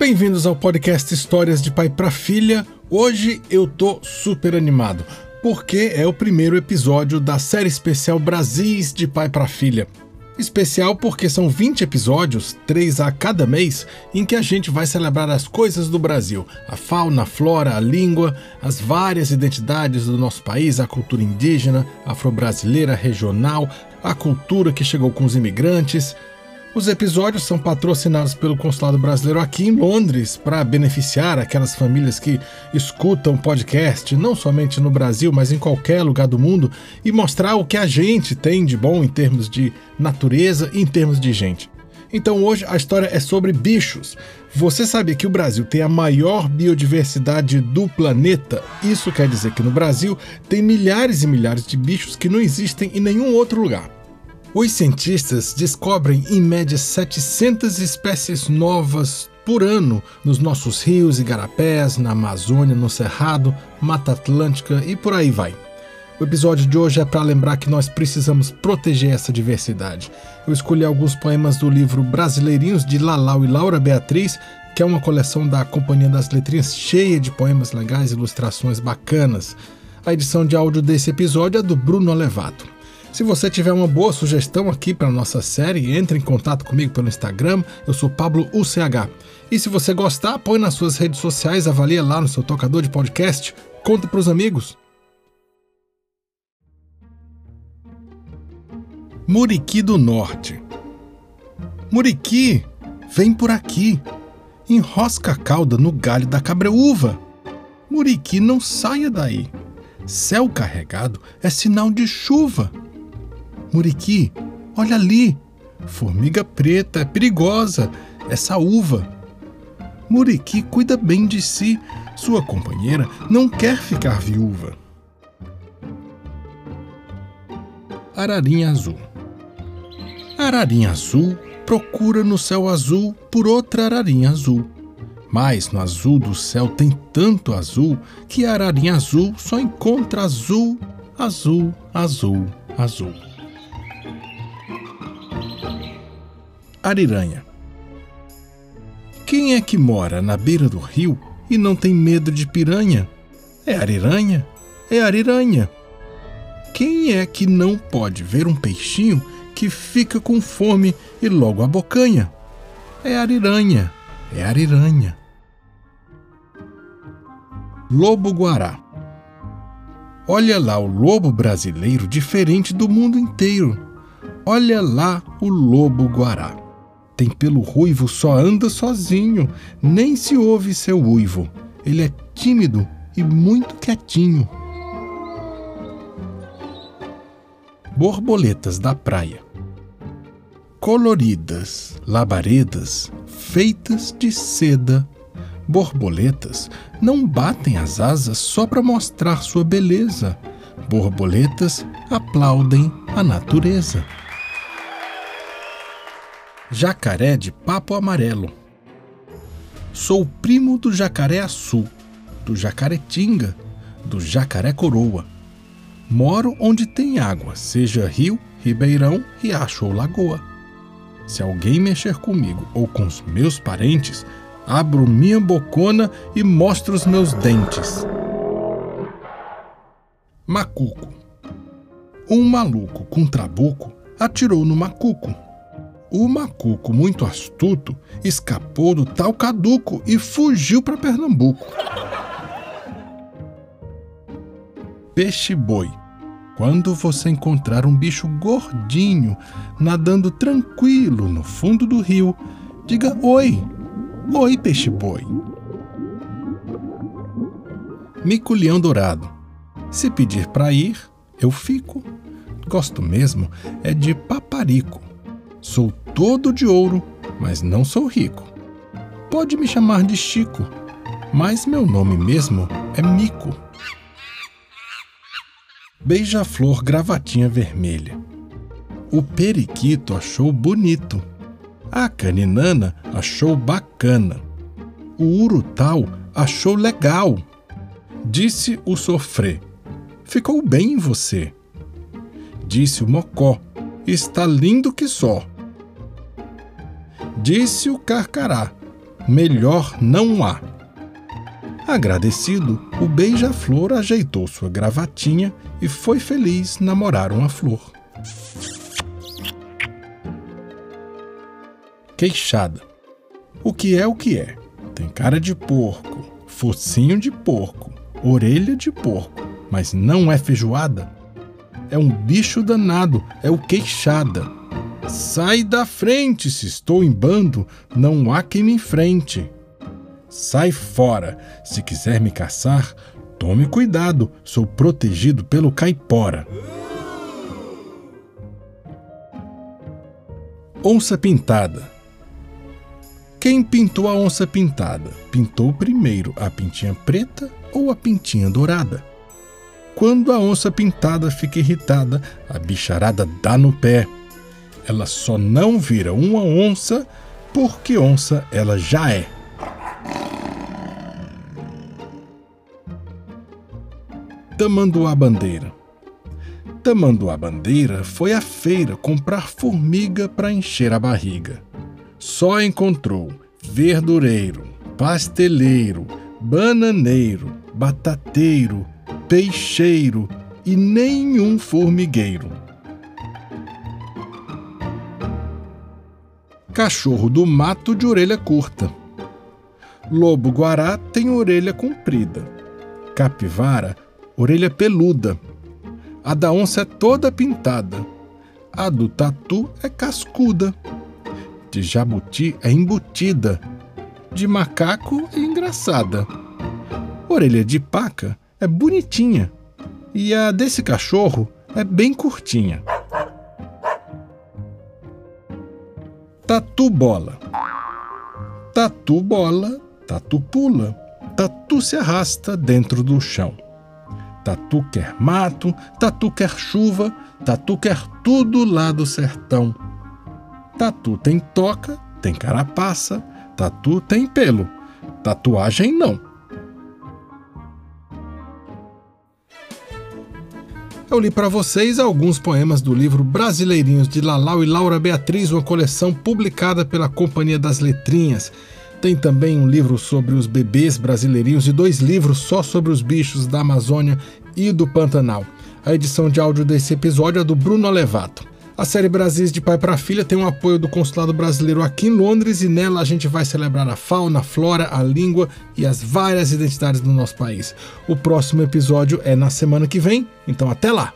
Bem-vindos ao podcast Histórias de Pai para Filha. Hoje eu tô super animado, porque é o primeiro episódio da série especial Brasis de Pai para Filha. Especial porque são 20 episódios, três a cada mês, em que a gente vai celebrar as coisas do Brasil: a fauna, a flora, a língua, as várias identidades do nosso país, a cultura indígena, afro-brasileira, regional, a cultura que chegou com os imigrantes, os episódios são patrocinados pelo Consulado Brasileiro aqui em Londres para beneficiar aquelas famílias que escutam podcast, não somente no Brasil, mas em qualquer lugar do mundo, e mostrar o que a gente tem de bom em termos de natureza e em termos de gente. Então hoje a história é sobre bichos. Você sabia que o Brasil tem a maior biodiversidade do planeta? Isso quer dizer que no Brasil tem milhares e milhares de bichos que não existem em nenhum outro lugar. Os cientistas descobrem em média 700 espécies novas por ano nos nossos rios e garapés, na Amazônia, no Cerrado, Mata Atlântica e por aí vai. O episódio de hoje é para lembrar que nós precisamos proteger essa diversidade. Eu escolhi alguns poemas do livro Brasileirinhos de Lalau e Laura Beatriz, que é uma coleção da Companhia das Letrinhas cheia de poemas legais e ilustrações bacanas. A edição de áudio desse episódio é do Bruno Alevato. Se você tiver uma boa sugestão aqui para nossa série, entre em contato comigo pelo Instagram, eu sou Pablo UCH. E se você gostar, põe nas suas redes sociais, avalia lá no seu tocador de podcast, conta para os amigos. Muriqui do Norte. Muriqui, vem por aqui. Enrosca a cauda no galho da cabreúva. Muriqui, não saia daí. Céu carregado é sinal de chuva. Muriqui, olha ali! Formiga preta, é perigosa, essa uva. Muriqui cuida bem de si, sua companheira não quer ficar viúva. Ararinha Azul Ararinha Azul procura no céu azul por outra ararinha azul. Mas no azul do céu tem tanto azul que a ararinha azul só encontra azul, azul, azul, azul. Ariranha. Quem é que mora na beira do rio e não tem medo de piranha? É ariranha? É ariranha. Quem é que não pode ver um peixinho que fica com fome e logo abocanha? É ariranha. É ariranha. Lobo Guará. Olha lá o lobo brasileiro diferente do mundo inteiro. Olha lá o lobo guará tem pelo ruivo, só anda sozinho, nem se ouve seu uivo. Ele é tímido e muito quietinho. Borboletas da praia. Coloridas, labaredas, feitas de seda. Borboletas não batem as asas só para mostrar sua beleza. Borboletas aplaudem a natureza. Jacaré de Papo Amarelo. Sou primo do jacaré açul, do jacaretinga, do jacaré coroa. Moro onde tem água, seja rio, ribeirão, riacho ou lagoa. Se alguém mexer comigo ou com os meus parentes, abro minha bocona e mostro os meus dentes. Macuco. Um maluco com trabuco atirou no macuco o macuco, muito astuto, escapou do tal caduco e fugiu para Pernambuco. Peixe-boi. Quando você encontrar um bicho gordinho nadando tranquilo no fundo do rio, diga oi. Oi, peixe-boi. Miculhão dourado. Se pedir para ir, eu fico. Gosto mesmo é de paparico. Sou todo de ouro, mas não sou rico. Pode me chamar de Chico, mas meu nome mesmo é Mico. Beija-flor gravatinha vermelha. O periquito achou bonito. A caninana achou bacana. O urutau achou legal. Disse o sofrê. Ficou bem em você. Disse o mocó. Está lindo que só. Disse o carcará: melhor não há. Agradecido, o beija-flor ajeitou sua gravatinha e foi feliz namorar uma flor. Queixada. O que é o que é? Tem cara de porco, focinho de porco, orelha de porco, mas não é feijoada? É um bicho danado, é o queixada. Sai da frente, se estou em bando, não há quem me enfrente. Sai fora, se quiser me caçar, tome cuidado, sou protegido pelo caipora. Onça pintada. Quem pintou a onça pintada? Pintou primeiro a pintinha preta ou a pintinha dourada? Quando a onça pintada fica irritada, a bicharada dá no pé. Ela só não vira uma onça porque onça ela já é. Tamanduá Bandeira Tamanduá Bandeira foi à feira comprar formiga para encher a barriga. Só encontrou verdureiro, pasteleiro, bananeiro, batateiro, peixeiro e nenhum formigueiro. Cachorro do mato de orelha curta. Lobo guará tem orelha comprida. Capivara, orelha peluda. A da onça é toda pintada. A do tatu é cascuda. De jabuti é embutida. De macaco é engraçada. Orelha de paca é bonitinha e a desse cachorro é bem curtinha. Tatu bola. Tatu bola, tatu pula, tatu se arrasta dentro do chão. Tatu quer mato, tatu quer chuva, tatu quer tudo lá do sertão. Tatu tem toca, tem carapaça, tatu tem pelo, tatuagem não. Eu li para vocês alguns poemas do livro Brasileirinhos de Lalau e Laura Beatriz, uma coleção publicada pela Companhia das Letrinhas. Tem também um livro sobre os bebês brasileirinhos e dois livros só sobre os bichos da Amazônia e do Pantanal. A edição de áudio desse episódio é do Bruno Alevato. A série Brasis de Pai para Filha tem o apoio do Consulado Brasileiro aqui em Londres e nela a gente vai celebrar a fauna, a flora, a língua e as várias identidades do nosso país. O próximo episódio é na semana que vem, então até lá!